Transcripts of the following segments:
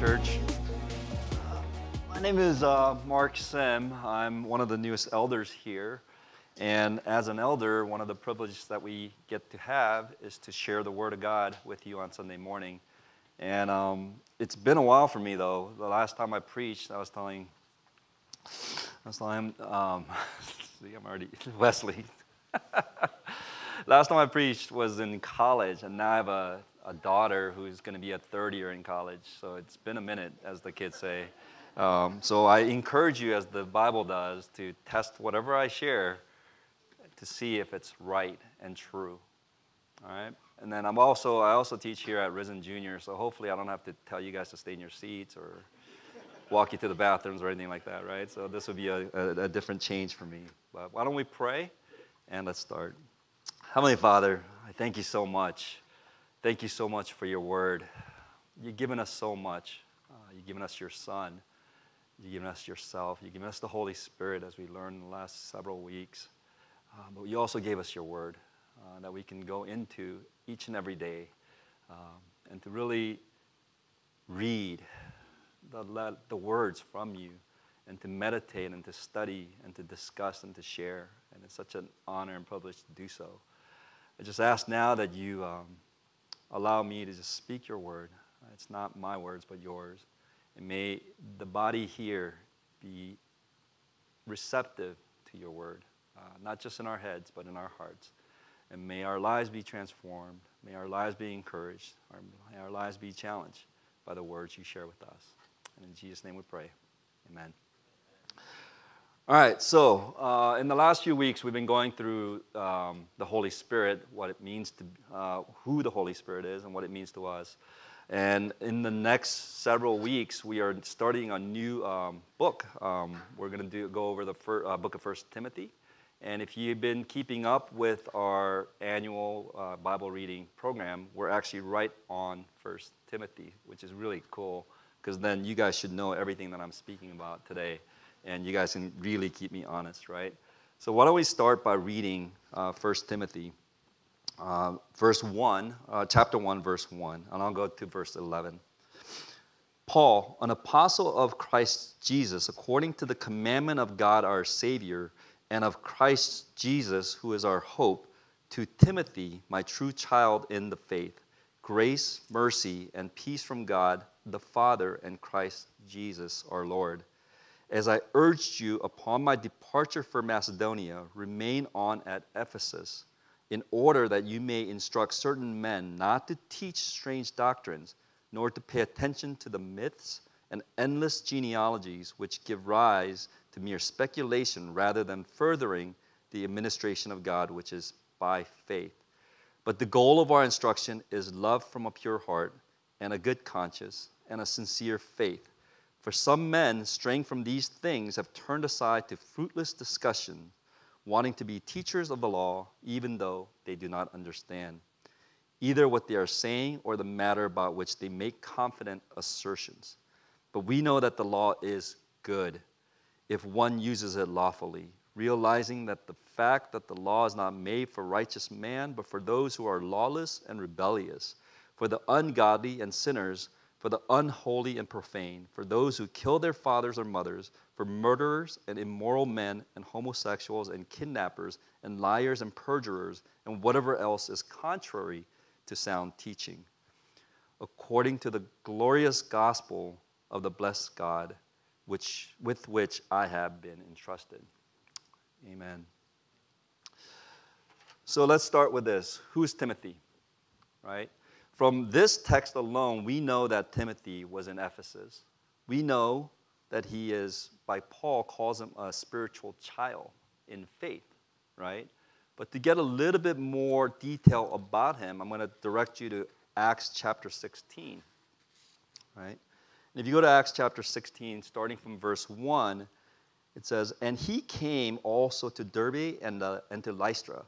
Church. My name is uh, Mark Sim. I'm one of the newest elders here. And as an elder, one of the privileges that we get to have is to share the Word of God with you on Sunday morning. And um, it's been a while for me, though. The last time I preached, I was telling, I was telling, um, see, I'm already, Wesley. last time I preached was in college, and now I have a a daughter who's going to be a third year in college. So it's been a minute, as the kids say. Um, so I encourage you, as the Bible does, to test whatever I share to see if it's right and true. All right. And then I'm also I also teach here at Risen Junior, so hopefully I don't have to tell you guys to stay in your seats or walk you to the bathrooms or anything like that, right? So this would be a, a, a different change for me. But why don't we pray and let's start. Heavenly Father, I thank you so much Thank you so much for your word. You've given us so much. Uh, you've given us your Son. You've given us yourself. You've given us the Holy Spirit as we learned in the last several weeks. Uh, but you also gave us your word uh, that we can go into each and every day um, and to really read the, the words from you and to meditate and to study and to discuss and to share. And it's such an honor and privilege to do so. I just ask now that you. Um, allow me to just speak your word. It's not my words, but yours. And may the body here be receptive to your word, uh, not just in our heads, but in our hearts. And may our lives be transformed. May our lives be encouraged. May our lives be challenged by the words you share with us. And in Jesus' name we pray. Amen. All right, so uh, in the last few weeks, we've been going through um, the Holy Spirit, what it means to, uh, who the Holy Spirit is, and what it means to us. And in the next several weeks, we are starting a new um, book. Um, we're going to go over the fir- uh, book of First Timothy. And if you've been keeping up with our annual uh, Bible reading program, we're actually right on First Timothy, which is really cool because then you guys should know everything that I'm speaking about today and you guys can really keep me honest, right? So why don't we start by reading uh, 1 Timothy, uh, verse 1, uh, chapter 1, verse 1, and I'll go to verse 11. Paul, an apostle of Christ Jesus, according to the commandment of God our Savior, and of Christ Jesus, who is our hope, to Timothy, my true child in the faith, grace, mercy, and peace from God the Father and Christ Jesus our Lord as I urged you upon my departure for Macedonia, remain on at Ephesus, in order that you may instruct certain men not to teach strange doctrines, nor to pay attention to the myths and endless genealogies which give rise to mere speculation rather than furthering the administration of God, which is by faith. But the goal of our instruction is love from a pure heart and a good conscience and a sincere faith for some men, straying from these things, have turned aside to fruitless discussion, wanting to be teachers of the law, even though they do not understand either what they are saying or the matter about which they make confident assertions. But we know that the law is good if one uses it lawfully, realizing that the fact that the law is not made for righteous man, but for those who are lawless and rebellious, for the ungodly and sinners for the unholy and profane, for those who kill their fathers or mothers, for murderers and immoral men and homosexuals and kidnappers and liars and perjurers and whatever else is contrary to sound teaching, according to the glorious gospel of the blessed God, which, with which I have been entrusted. Amen. So let's start with this. Who's Timothy? Right? From this text alone, we know that Timothy was in Ephesus. We know that he is, by Paul, calls him a spiritual child in faith, right? But to get a little bit more detail about him, I'm going to direct you to Acts chapter 16, right? And if you go to Acts chapter 16, starting from verse 1, it says, And he came also to Derbe and, uh, and to Lystra.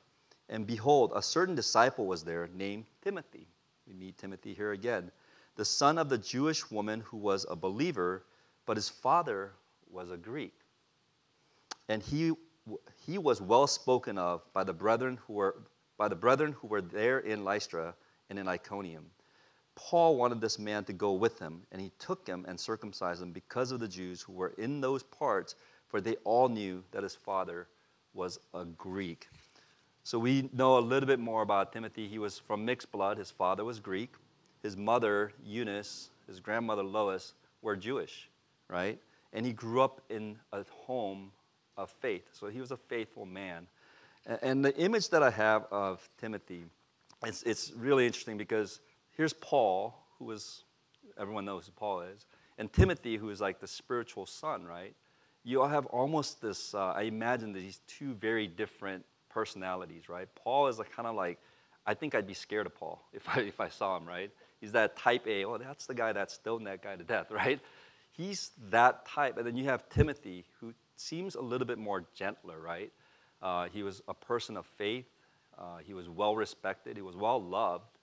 And behold, a certain disciple was there named Timothy we meet Timothy here again. The son of the Jewish woman who was a believer, but his father was a Greek. And he, he was well spoken of by the brethren who were by the brethren who were there in Lystra and in Iconium. Paul wanted this man to go with him, and he took him and circumcised him because of the Jews who were in those parts, for they all knew that his father was a Greek. So we know a little bit more about Timothy. He was from mixed blood. His father was Greek. His mother, Eunice, his grandmother, Lois, were Jewish, right? And he grew up in a home of faith. So he was a faithful man. And the image that I have of Timothy, it's, it's really interesting because here's Paul, who is, everyone knows who Paul is, and Timothy, who is like the spiritual son, right? You all have almost this, uh, I imagine that these two very different personalities, right? Paul is like, kind of like, I think I'd be scared of Paul if I, if I saw him, right? He's that type A, oh, that's the guy that stoned that guy to death, right? He's that type. And then you have Timothy, who seems a little bit more gentler, right? Uh, he was a person of faith. Uh, he was well respected. He was well loved.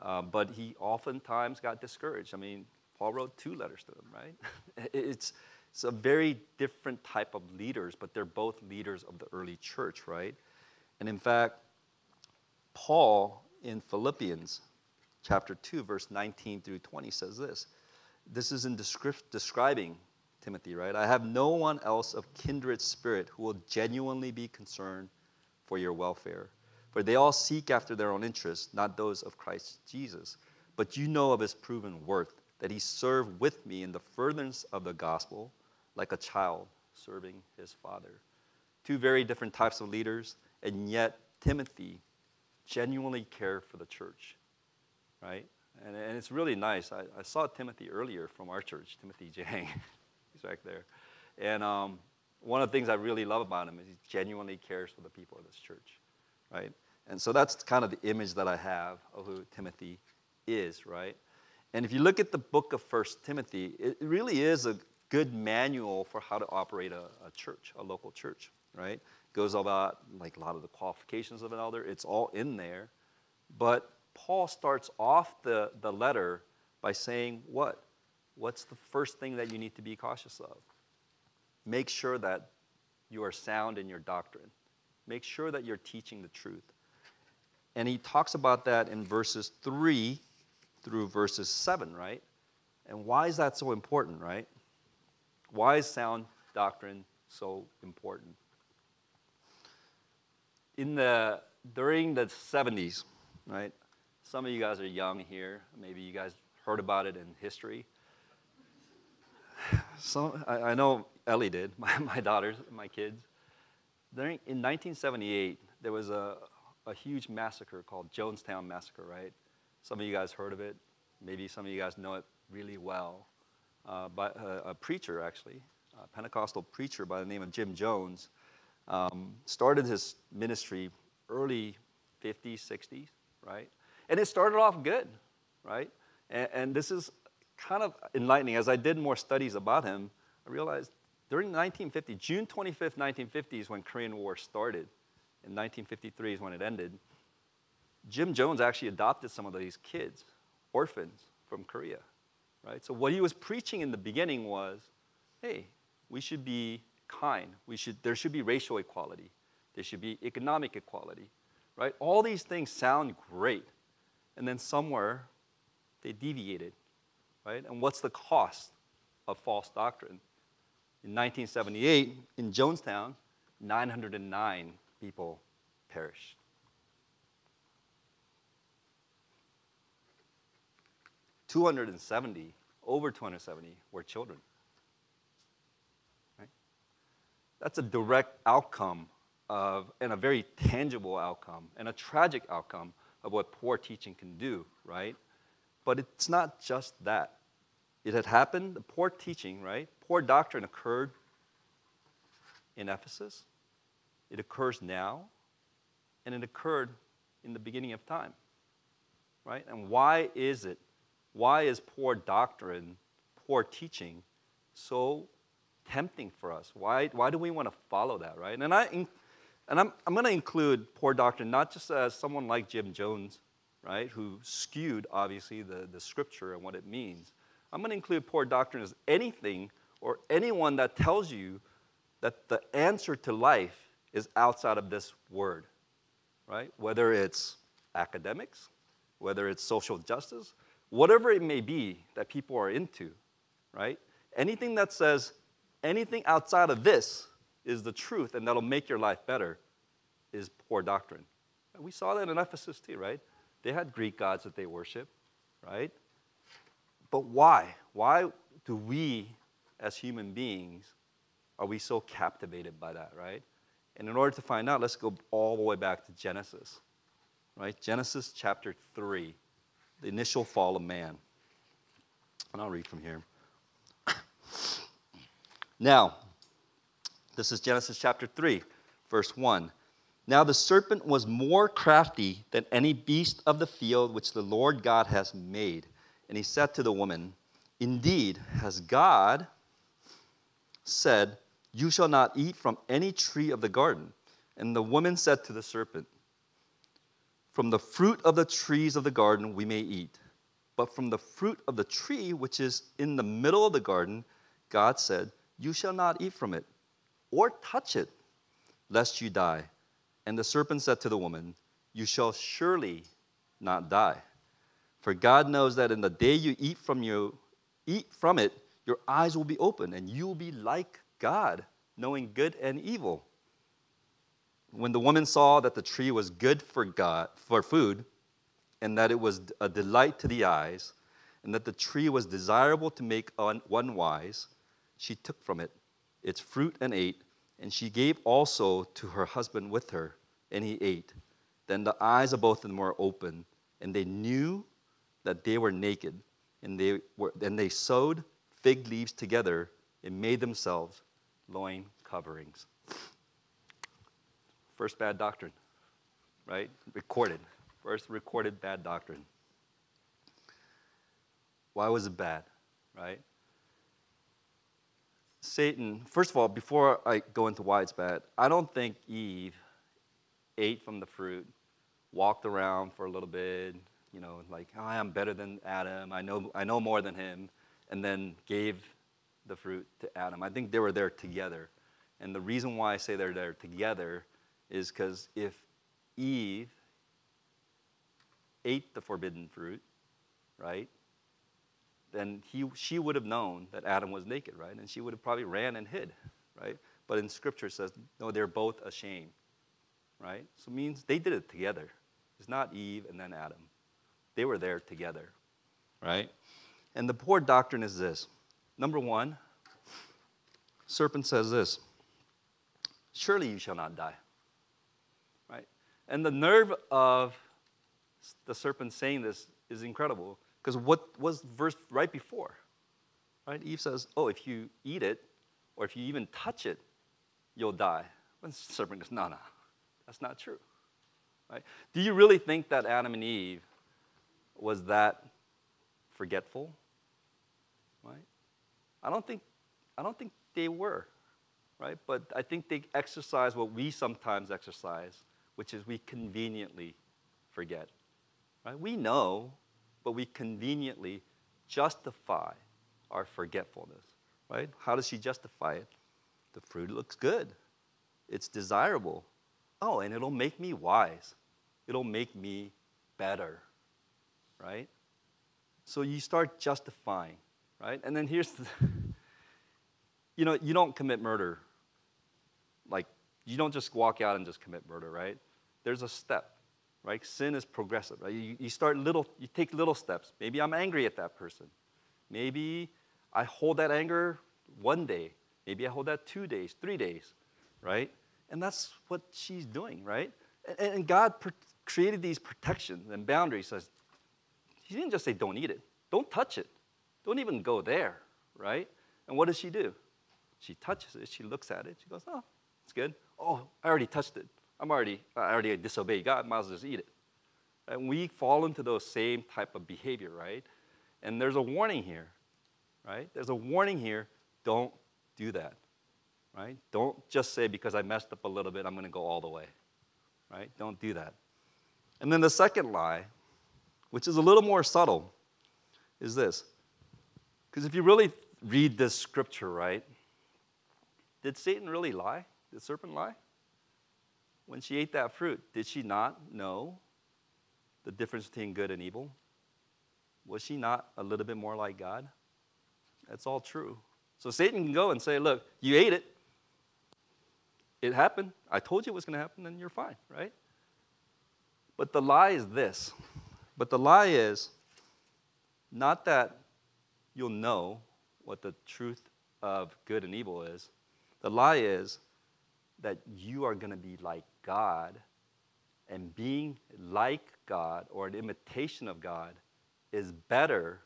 Uh, but he oftentimes got discouraged. I mean, Paul wrote two letters to him, right? it's, it's a very different type of leaders, but they're both leaders of the early church, right? And in fact, Paul in Philippians chapter 2, verse 19 through 20 says this. This is in descri- describing Timothy, right? I have no one else of kindred spirit who will genuinely be concerned for your welfare. For they all seek after their own interests, not those of Christ Jesus. But you know of his proven worth, that he served with me in the furtherance of the gospel, like a child serving his father. Two very different types of leaders, and yet Timothy genuinely cared for the church, right? And, and it's really nice. I, I, saw Timothy earlier from our church, Timothy Jang. He's right there. And um, one of the things I really love about him is he genuinely cares for the people of this church, right? And so that's kind of the image that I have of who Timothy is, right? And if you look at the book of First Timothy, it really is a good manual for how to operate a, a church, a local church, right? Goes about like a lot of the qualifications of an elder. It's all in there. But Paul starts off the, the letter by saying, What? What's the first thing that you need to be cautious of? Make sure that you are sound in your doctrine. Make sure that you're teaching the truth. And he talks about that in verses 3 through verses 7, right? And why is that so important, right? Why is sound doctrine so important? In the during the 70s, right? Some of you guys are young here. Maybe you guys heard about it in history. So I, I know Ellie did, my, my daughters, my kids. During, in 1978, there was a, a huge massacre called Jonestown Massacre, right? Some of you guys heard of it. Maybe some of you guys know it really well. Uh, a, a, preacher, actually, a Pentecostal preacher by the name of Jim Jones, um, started his ministry early 50s, 60s, right? And it started off good, right? And, and this is kind of enlightening. As I did more studies about him, I realized during 1950, June 25th, 1950 is when Korean War started in 1953 is when it ended, Jim Jones actually adopted some of these kids, orphans from Korea, right? So what he was preaching in the beginning was, hey, we should be kind. We should, there should be racial equality. There should be economic equality, right? All these things sound great. And then somewhere they deviated, right? And what's the cost of false doctrine? In 1978, in Jonestown, 909 people perished. Two hundred and seventy, over 270 were children. Right? That's a direct outcome of, and a very tangible outcome, and a tragic outcome of what poor teaching can do, right? But it's not just that. It had happened, the poor teaching, right? Poor doctrine occurred in Ephesus, it occurs now, and it occurred in the beginning of time. Right? And why is it? Why is poor doctrine, poor teaching so tempting for us? Why, why do we want to follow that, right? And, I, and I'm, I'm going to include poor doctrine not just as someone like Jim Jones, right, who skewed, obviously, the, the scripture and what it means. I'm going to include poor doctrine as anything or anyone that tells you that the answer to life is outside of this word, right? Whether it's academics, whether it's social justice, whatever it may be that people are into, right? Anything that says anything outside of this is the truth and that'll make your life better is poor doctrine. We saw that in Ephesus too, right? They had Greek gods that they worship, right? But why? Why do we, as human beings, are we so captivated by that, right? And in order to find out, let's go all the way back to Genesis, right? Genesis chapter 3, the initial fall of man. And I'll read from here. Now, this is Genesis chapter 3, verse 1. Now the serpent was more crafty than any beast of the field which the Lord God has made. And he said to the woman, Indeed, has God said, You shall not eat from any tree of the garden. And the woman said to the serpent, From the fruit of the trees of the garden we may eat. But from the fruit of the tree which is in the middle of the garden, God said, You shall not eat from it, or touch it, lest you die. And the serpent said to the woman, You shall surely not die. For God knows that in the day you eat from, you, eat from it, your eyes will be open, and you will be like God, knowing good and evil. When the woman saw that the tree was good for God for food, and that it was a delight to the eyes, and that the tree was desirable to make one wise, she took from it its fruit and ate. And she gave also to her husband with her, and he ate. Then the eyes of both of them were open, and they knew that they were naked. And they, were, and they sewed fig leaves together and made themselves loin coverings. First bad doctrine, right? Recorded. First recorded bad doctrine. Why was it bad, right? Satan, first of all, before I go into why it's bad, I don't think Eve ate from the fruit, walked around for a little bit, you know, like, oh, I'm better than Adam, I know, I know more than him, and then gave the fruit to Adam. I think they were there together. And the reason why I say they're there together is because if Eve ate the forbidden fruit, right, then he, she would have known that Adam was naked, right? And she would have probably ran and hid, right? But in Scripture says, no, they're both ashamed, right? So it means they did it together. It's not Eve and then Adam. They were there together, right? And the poor doctrine is this. Number one, serpent says this Surely you shall not die. Right? And the nerve of the serpent saying this is incredible because what was the verse right before? Right? Eve says, Oh, if you eat it, or if you even touch it, you'll die. And the serpent goes, No, no, that's not true. Right? Do you really think that Adam and Eve was that forgetful? Right? I don't think I don't think they were. Right? But I think they exercise what we sometimes exercise, which is we conveniently forget. Right? We know but we conveniently justify our forgetfulness, right? How does she justify it? The fruit looks good, it's desirable. Oh, and it'll make me wise, it'll make me better, right? So you start justifying, right? And then here's the, you know, you don't commit murder. Like, you don't just walk out and just commit murder, right? There's a step right? Sin is progressive. Right? You, you start little, you take little steps. Maybe I'm angry at that person. Maybe I hold that anger one day. Maybe I hold that two days, three days, right? And that's what she's doing, right? And, and God created these protections and boundaries. Says, He didn't just say, don't eat it, don't touch it, don't even go there, right? And what does she do? She touches it, she looks at it, she goes, oh, it's good. Oh, I already touched it. I'm already, I already disobeyed God, might as well just eat it. And we fall into those same type of behavior, right? And there's a warning here, right? There's a warning here. Don't do that, right? Don't just say, because I messed up a little bit, I'm going to go all the way, right? Don't do that. And then the second lie, which is a little more subtle, is this. Because if you really read this scripture, right, did Satan really lie? Did the serpent lie? When she ate that fruit, did she not know the difference between good and evil? was she not a little bit more like God? That's all true. So Satan can go and say, Look, you ate it. It happened. I told you it was going to happen, and you're fine, right? But the lie is this. But the lie is not that you'll know what the truth of good and evil is. The lie is that you are going to be like God, and being like God or an imitation of God is better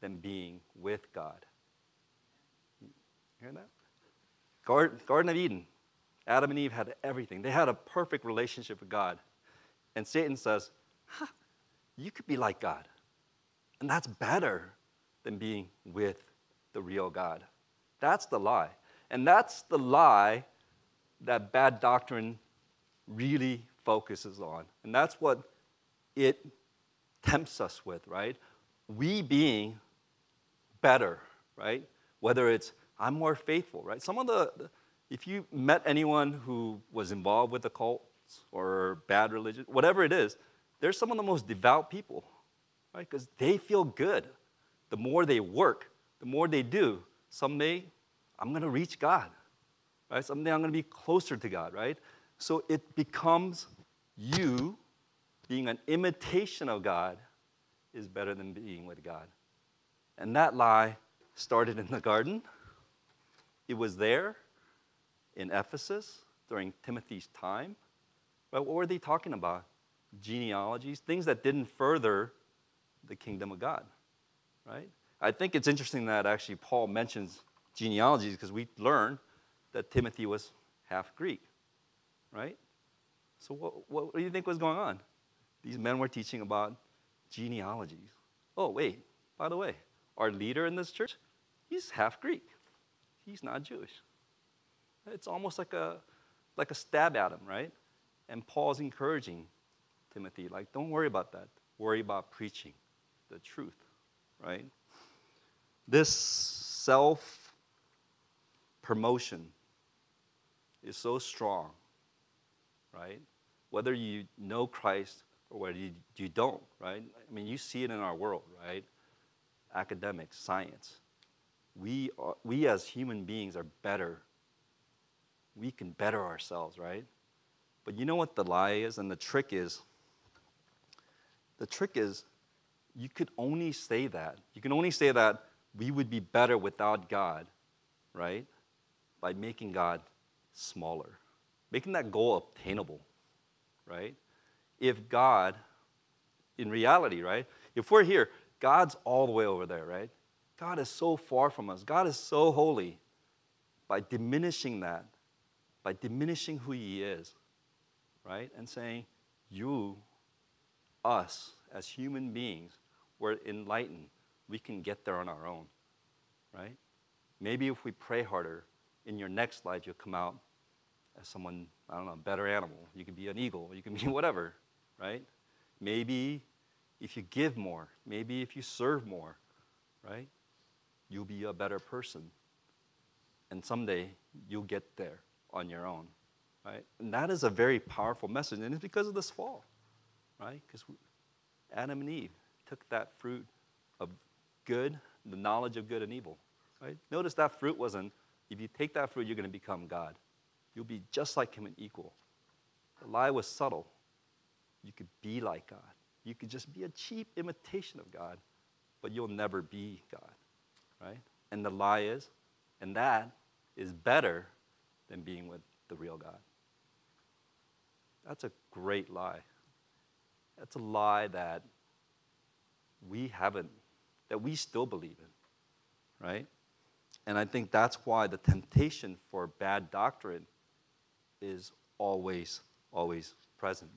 than being with God. Hear that? Garden, Garden of Eden. Adam and Eve had everything. They had a perfect relationship with God. And Satan says, huh, You could be like God. And that's better than being with the real God. That's the lie. And that's the lie that bad doctrine really focuses on. And that's what it tempts us with, right? We being better, right? Whether it's I'm more faithful, right? Some of the, if you met anyone who was involved with the cults or bad religion, whatever it is, they're some of the most devout people, right? Because they feel good. The more they work, the more they do, someday I'm going to reach God, right? Someday I'm going to be closer to God, right? So it becomes you being an imitation of God is better than being with God. And that lie started in the garden. It was there in Ephesus during Timothy's time. But what were they talking about? Genealogies, things that didn't further the kingdom of God, right? I think it's interesting that actually Paul mentions genealogies because we learn that Timothy was half Greek, right? So, what, what do you think was going on? These men were teaching about genealogies. Oh, wait, by the way, our leader in this church, he's half Greek, he's not Jewish. It's almost like a, like a stab at him, right? And Paul's encouraging Timothy, like, don't worry about that. Worry about preaching the truth, right? This self promotion is so strong, right? Whether you know Christ or whether you, you don't, right? I mean, you see it in our world, right? Academics, science. We, are, we as human beings are better. We can better ourselves, right? But you know what the lie is and the trick is? The trick is you could only say that. You can only say that we would be better without God, right? By making God smaller, making that goal obtainable, right? If God, in reality, right? If we're here, God's all the way over there, right? God is so far from us. God is so holy. By diminishing that, by diminishing who He is, right? And saying, you, us, as human beings, we're enlightened. We can get there on our own, right? Maybe if we pray harder, in your next life, you'll come out as someone, I don't know, a better animal. You can be an eagle, you can be whatever, right? Maybe if you give more, maybe if you serve more, right? You'll be a better person. And someday you'll get there on your own, right? And that is a very powerful message. And it's because of this fall, right? Because Adam and Eve took that fruit of good, the knowledge of good and evil, right? Notice that fruit wasn't, if you take that fruit, you're going to become God. You'll be just like Him and equal. The lie was subtle. You could be like God. You could just be a cheap imitation of God, but you'll never be God, right? And the lie is, and that is better than being with the real God. That's a great lie. That's a lie that we haven't, that we still believe in, right? And I think that's why the temptation for bad doctrine is always, always present.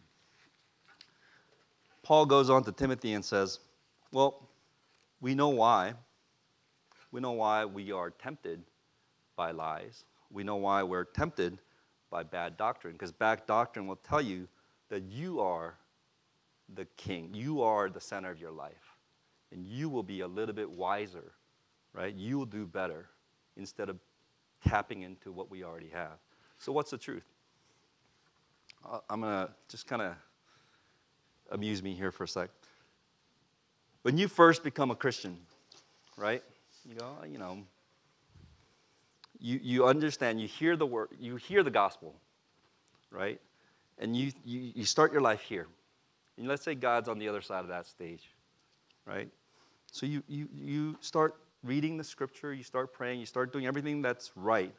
Paul goes on to Timothy and says, Well, we know why. We know why we are tempted by lies. We know why we're tempted by bad doctrine, because bad doctrine will tell you that you are the king, you are the center of your life, and you will be a little bit wiser, right? You will do better instead of tapping into what we already have. So, what's the truth? I'm going to just kind of amuse me here for a sec. When you first become a Christian, right? You go, oh, you know, you, you understand, you hear the word, you hear the gospel, right? And you, you, you start your life here. And let's say God's on the other side of that stage, right? So you, you, you start reading the scripture, you start praying, you start doing everything that's right,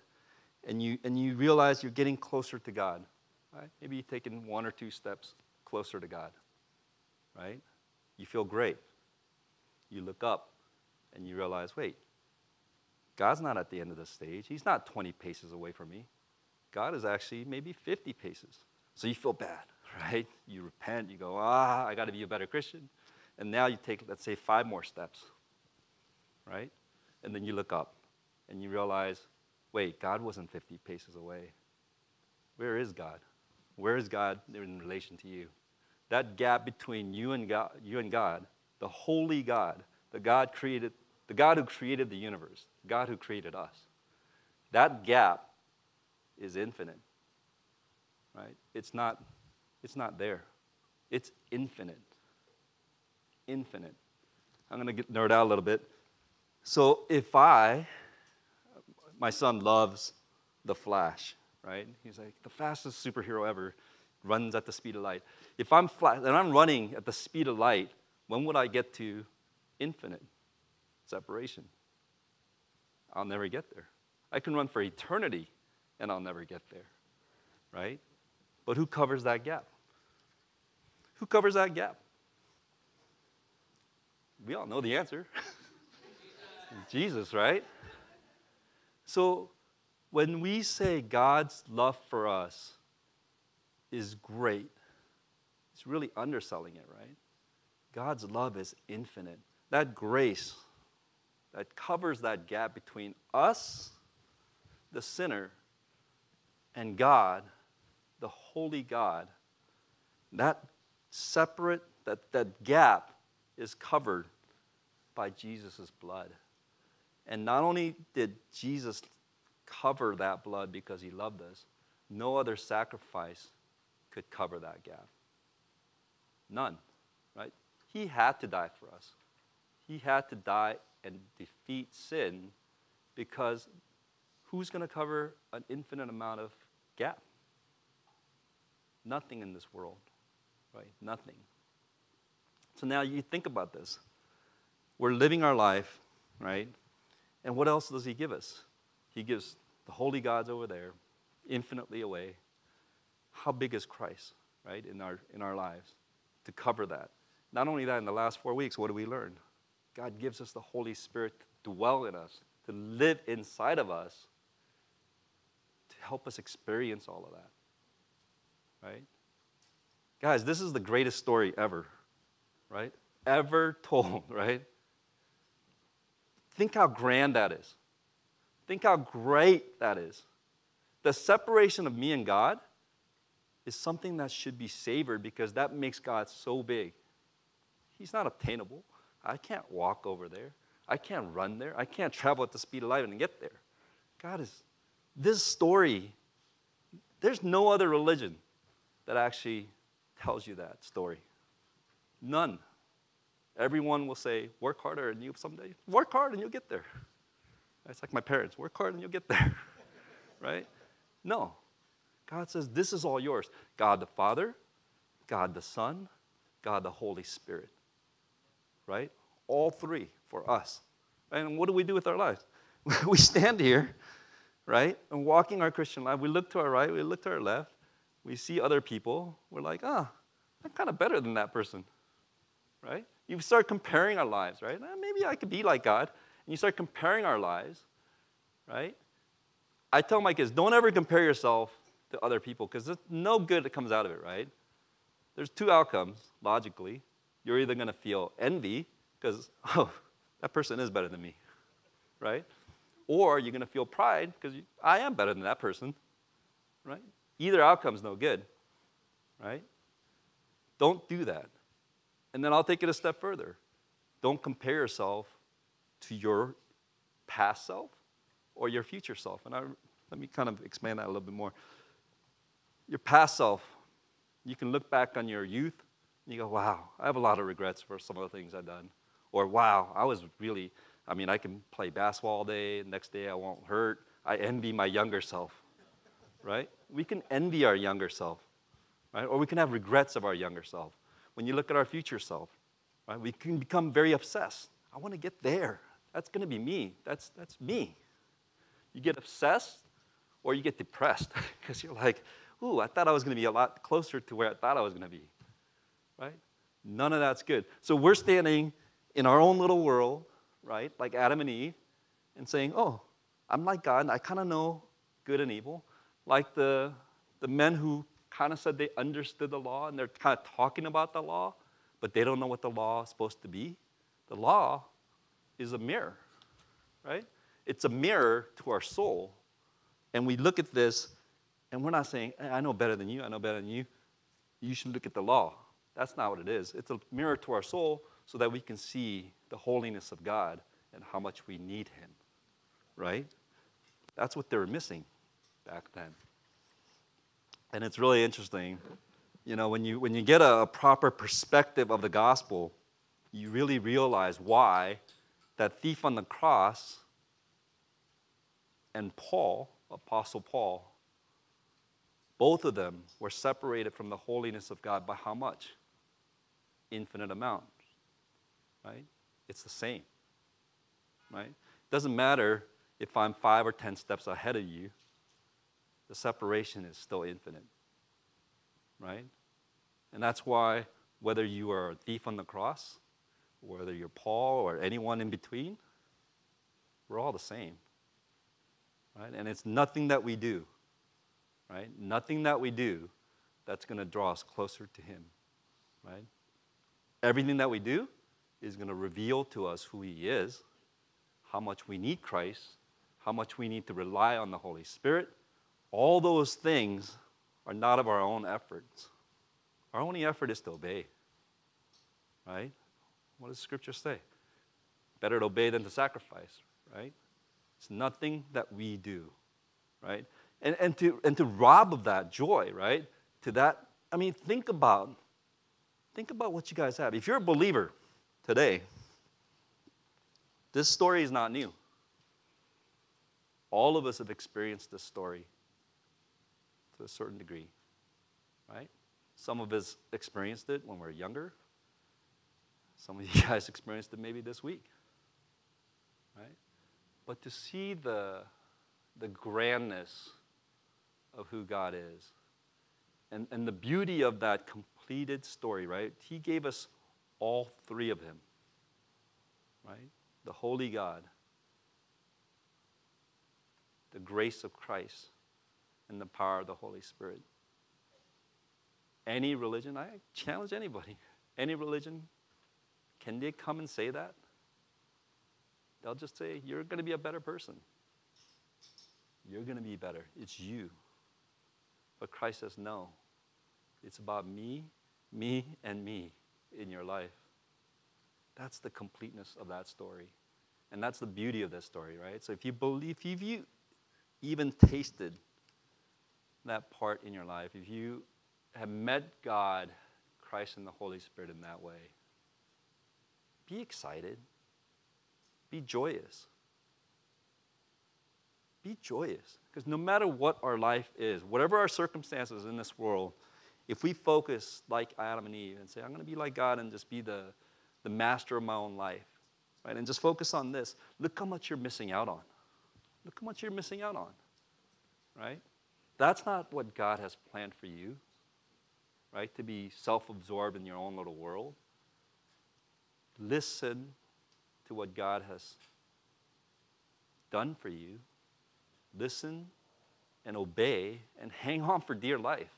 and you, and you realize you're getting closer to God, right? Maybe you're taking one or two steps closer to God, right? You feel great. You look up and you realize, wait, God's not at the end of the stage. He's not 20 paces away from me. God is actually maybe 50 paces. So you feel bad, right? You repent, you go, ah, I got to be a better Christian. And now you take, let's say, five more steps, right? And then you look up and you realize, wait, God wasn't 50 paces away. Where is God? Where is God in relation to you? That gap between you and God, you and God, the holy God, the God created, the God who created the universe, God who created us. That gap is infinite. Right? It's not, it's not there. It's infinite. Infinite. I'm going to get nerd out a little bit. So if I, my son loves the Flash, right? He's like the fastest superhero ever, runs at the speed of light. If I'm flat and I'm running at the speed of light, when would I get to infinite separation? I'll never get there. I can run for eternity and I'll never get there, right? But who covers that gap? Who covers that gap? We all know the answer. Jesus, right? So when we say God's love for us is great, it's really underselling it, right? God's love is infinite. That grace that covers that gap between us, the sinner, and God, the holy God, that separate, that, that gap is covered by Jesus' blood. And not only did Jesus cover that blood because he loved us, no other sacrifice could cover that gap. None, right? He had to die for us. He had to die and defeat sin because who's going to cover an infinite amount of gap? Nothing in this world, right? Nothing. So now you think about this. We're living our life, right? And what else does He give us? He gives the holy gods over there, infinitely away. How big is Christ, right, in our, in our lives to cover that? Not only that, in the last four weeks, what do we learn? God gives us the Holy Spirit to dwell in us, to live inside of us, to help us experience all of that. Right? Guys, this is the greatest story ever, right? Ever told, right? Think how grand that is. Think how great that is. The separation of me and God is something that should be savored because that makes God so big. He's not obtainable. I can't walk over there. I can't run there. I can't travel at the speed of light and get there. God is, this story, there's no other religion that actually tells you that story. None. Everyone will say, work harder and you someday, work hard and you'll get there. It's like my parents, work hard and you'll get there. right? No. God says, this is all yours. God the Father, God the Son, God the Holy Spirit. Right? All three for us. And what do we do with our lives? we stand here, right? And walking our Christian life, we look to our right, we look to our left, we see other people, we're like, ah, I'm kind of better than that person, right? You start comparing our lives, right? Eh, maybe I could be like God. And you start comparing our lives, right? I tell my kids, don't ever compare yourself to other people because there's no good that comes out of it, right? There's two outcomes, logically. You're either going to feel envy because, oh, that person is better than me, right? Or you're going to feel pride because I am better than that person, right? Either outcome's no good, right? Don't do that. And then I'll take it a step further. Don't compare yourself to your past self or your future self. And I, let me kind of explain that a little bit more. Your past self, you can look back on your youth and you go, wow, I have a lot of regrets for some of the things I've done. Or, wow, I was really, I mean, I can play basketball all day, next day I won't hurt. I envy my younger self, right? We can envy our younger self, right? Or we can have regrets of our younger self. When you look at our future self, right, we can become very obsessed. I want to get there. That's going to be me. That's, that's me. You get obsessed or you get depressed because you're like, ooh, I thought I was going to be a lot closer to where I thought I was going to be, right? None of that's good. So we're standing in our own little world, right, like Adam and Eve, and saying, oh, I'm like God, and I kind of know good and evil. Like the, the men who kind of said they understood the law and they're kind of talking about the law, but they don't know what the law is supposed to be. The law is a mirror, right? It's a mirror to our soul. And we look at this and we're not saying, I know better than you, I know better than you. You should look at the law. That's not what it is. It's a mirror to our soul so that we can see the holiness of God and how much we need Him, right? That's what they were missing back then. And it's really interesting, you know, when you, when you get a, a proper perspective of the gospel, you really realize why that thief on the cross and Paul, Apostle Paul, both of them were separated from the holiness of God by how much? Infinite amount. Right? It's the same. Right? It doesn't matter if I'm five or ten steps ahead of you, the separation is still infinite. Right? And that's why whether you are a thief on the cross, whether you're Paul or anyone in between, we're all the same. Right? And it's nothing that we do, right? Nothing that we do that's going to draw us closer to Him, right? Everything that we do is going to reveal to us who He is, how much we need Christ, how much we need to rely on the Holy Spirit. All those things are not of our own efforts. Our only effort is to obey, right? What does Scripture say? Better to obey than to sacrifice, right? It's nothing that we do, right? And, and, to, and to rob of that joy, right? To that, I mean, think about, think about what you guys have. If you're a believer today, this story is not new. All of us have experienced this story to a certain degree, right? Some of us experienced it when we were younger. Some of you guys experienced it maybe this week, right? But to see the, the grandness of who God is and, and the beauty of that completed story, right? He gave us all three of Him, right? The Holy God, the grace of Christ, and the power of the Holy Spirit. Any religion, I challenge anybody, any religion, can they come and say that? They'll just say, You're going to be a better person. You're going to be better. It's you. But Christ says, No. It's about me, me, and me in your life. That's the completeness of that story. And that's the beauty of that story, right? So if you believe, if you even tasted that part in your life, if you have met God, Christ, and the Holy Spirit in that way, be excited. Be joyous. Be joyous. Because no matter what our life is, whatever our circumstances in this world, if we focus like Adam and Eve and say, I'm going to be like God and just be the, the master of my own life, right? And just focus on this, look how much you're missing out on. Look how much you're missing out on, right? That's not what God has planned for you, right? To be self absorbed in your own little world. Listen to what God has done for you, listen and obey and hang on for dear life.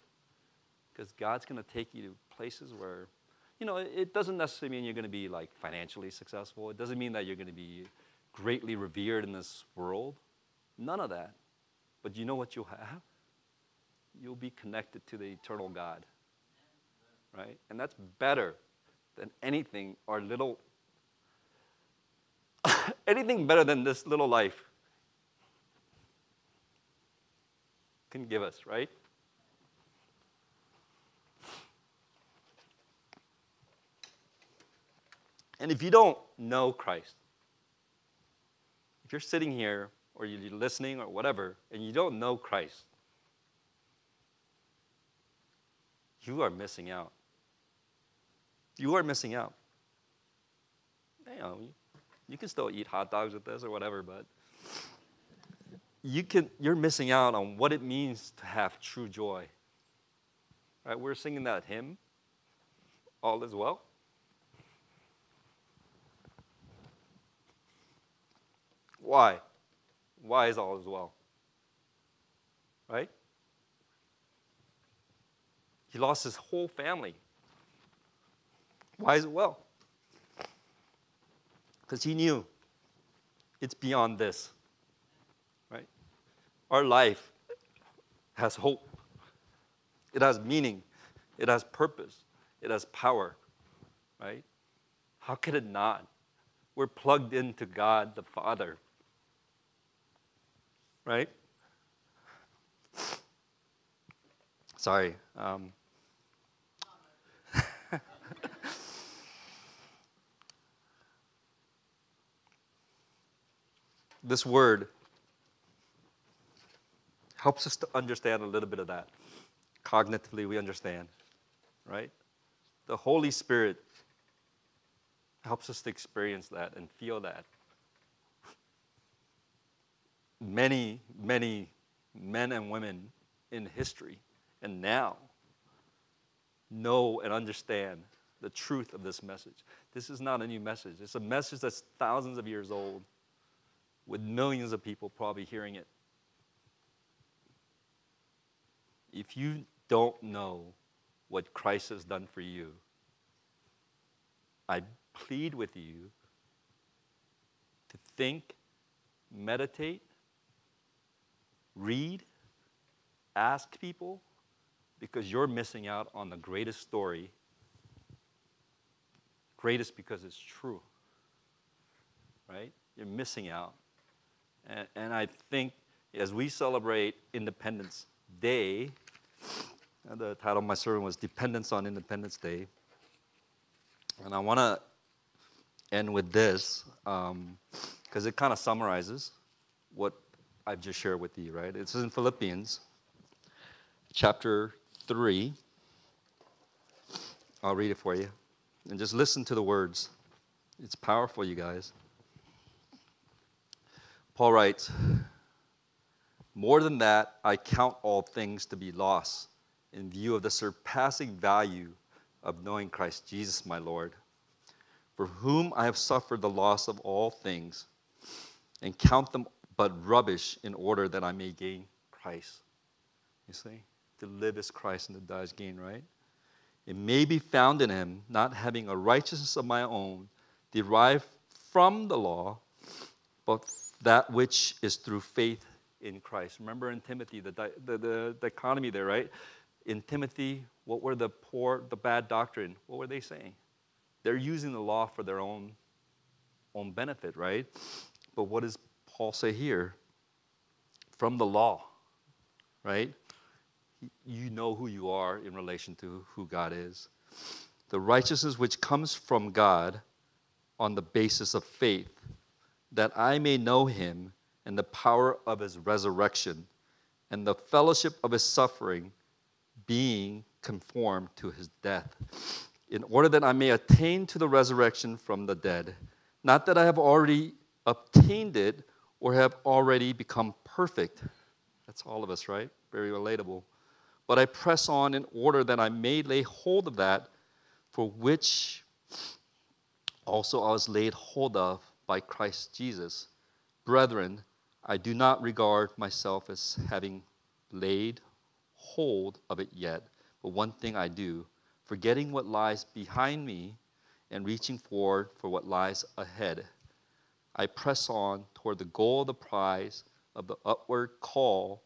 Because God's going to take you to places where, you know, it doesn't necessarily mean you're going to be like financially successful. It doesn't mean that you're going to be greatly revered in this world. None of that. But you know what you'll have? You'll be connected to the eternal God. Right? And that's better than anything our little anything better than this little life can give us, right? And if you don't know Christ, if you're sitting here or you're listening or whatever, and you don't know Christ, you are missing out. You are missing out. You know, you can still eat hot dogs with this or whatever, but you can, you're missing out on what it means to have true joy. Right? We're singing that hymn, All is Well. Why? Why is all as well? Right? He lost his whole family. Why is it well? Because he knew it's beyond this. Right? Our life has hope. It has meaning. It has purpose. It has power. Right? How could it not? We're plugged into God the Father right? Sorry. Um, this word helps us to understand a little bit of that. Cognitively, we understand, right? The Holy Spirit helps us to experience that and feel that many, many men and women in history and now know and understand the truth of this message. This is not a new message, it's a message that's thousands of years old with millions of people probably hearing it. If you don't know what Christ has done for you, I plead with you to think, meditate, read, ask people, because you're missing out on the greatest story. Greatest because it's true, right? You're missing out. And, and I think as we celebrate Independence Day, the title of my sermon was Dependence on Independence Day. And I want to end with this because um, it kind of summarizes what I've just shared with you, right? It's in Philippians chapter 3. I'll read it for you. And just listen to the words. It's powerful, you guys. Paul writes, More than that, I count all things to be loss in view of the surpassing value of knowing Christ Jesus, my Lord, for whom I have suffered the loss of all things, and count them but rubbish in order that I may gain Christ. You see? To live is Christ and to die is gain, right? It may be found in him, not having a righteousness of my own, derived from the law, but that which is through faith in Christ. Remember in Timothy, the, the, the dichotomy there, right? In Timothy, what were the poor, the bad doctrine? What were they saying? They're using the law for their own, own benefit, right? But what does Paul say here? From the law, right? You know who you are in relation to who God is. The righteousness which comes from God on the basis of faith, that I may know him and the power of his resurrection and the fellowship of his suffering, being conformed to his death, in order that I may attain to the resurrection from the dead. Not that I have already obtained it or have already become perfect. That's all of us, right? Very relatable. But I press on in order that I may lay hold of that for which also I was laid hold of by Christ Jesus. Brethren, I do not regard myself as having laid hold of it yet, but one thing I do, forgetting what lies behind me and reaching forward for what lies ahead. I press on toward the goal of the prize of the upward call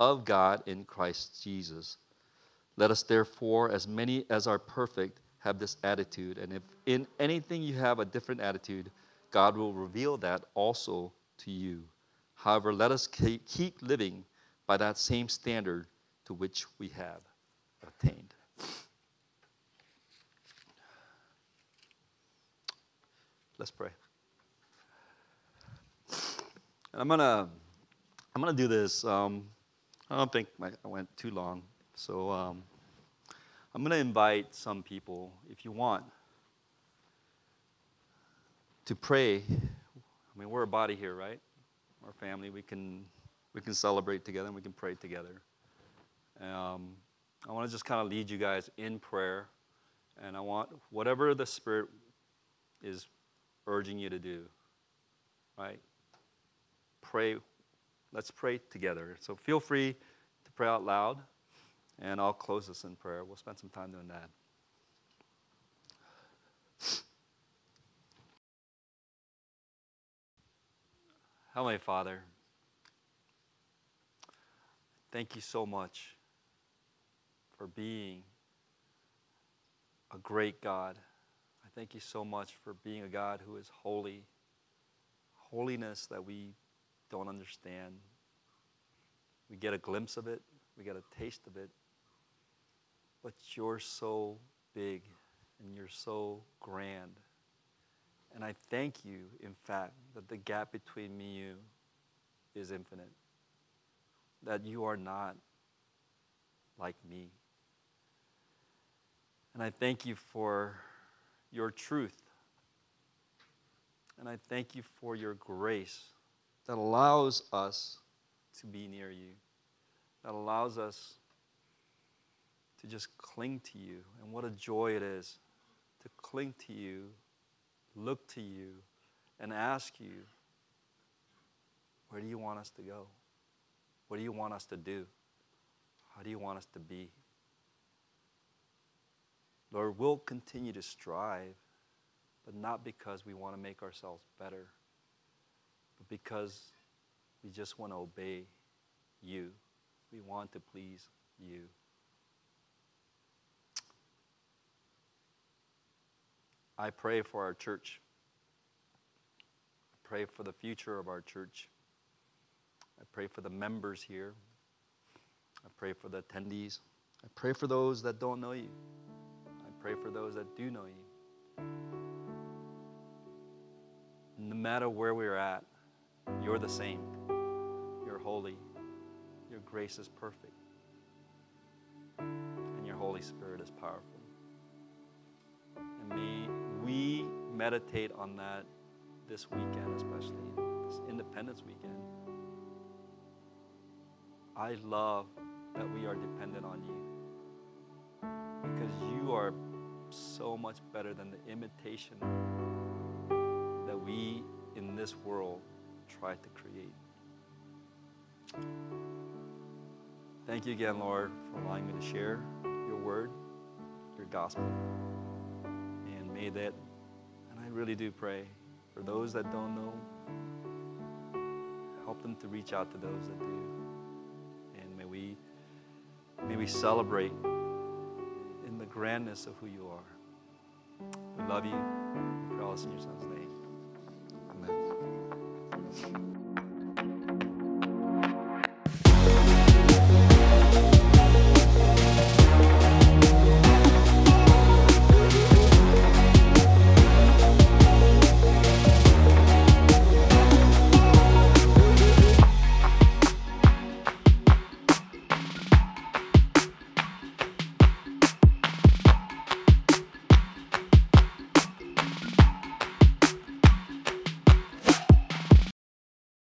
of God in Christ Jesus. Let us therefore, as many as are perfect, have this attitude. And if in anything you have a different attitude, God will reveal that also to you. However, let us keep living by that same standard to which we have attained. Let's pray. And I'm gonna I'm gonna do this. Um, I don't think my, I went too long, so um, I'm gonna invite some people, if you want, to pray. I mean, we're a body here, right? Our family. We can we can celebrate together and we can pray together. Um, I want to just kind of lead you guys in prayer, and I want whatever the Spirit is urging you to do, right? Pray. Let's pray together. So feel free to pray out loud, and I'll close this in prayer. We'll spend some time doing that. Heavenly Father, thank you so much for being a great God. I thank you so much for being a God who is holy, holiness that we don't understand. We get a glimpse of it, we get a taste of it, but you're so big and you're so grand. And I thank you, in fact, that the gap between me and you is infinite. That you are not like me. And I thank you for your truth. And I thank you for your grace that allows us to be near you, that allows us to just cling to you. And what a joy it is to cling to you, look to you, and ask you, where do you want us to go? What do you want us to do? How do you want us to be? Lord, we'll continue to strive, but not because we want to make ourselves better, but because we just want to obey you. We want to please you. I pray for our church. I pray for the future of our church. I pray for the members here. I pray for the attendees. I pray for those that don't know you I pray for those that do know you. No matter where we're at, you're the same. You're holy. Your grace is perfect. And your Holy Spirit is powerful. And may we meditate on that this weekend, especially this Independence weekend. I love that we are dependent on you because you are so much better than the imitation that we in this world try to create. Thank you again, Lord, for allowing me to share your word, your gospel. And that, and I really do pray for those that don't know, help them to reach out to those that do. And may we, may we celebrate in the grandness of who you are. We love you. We pray all in your son's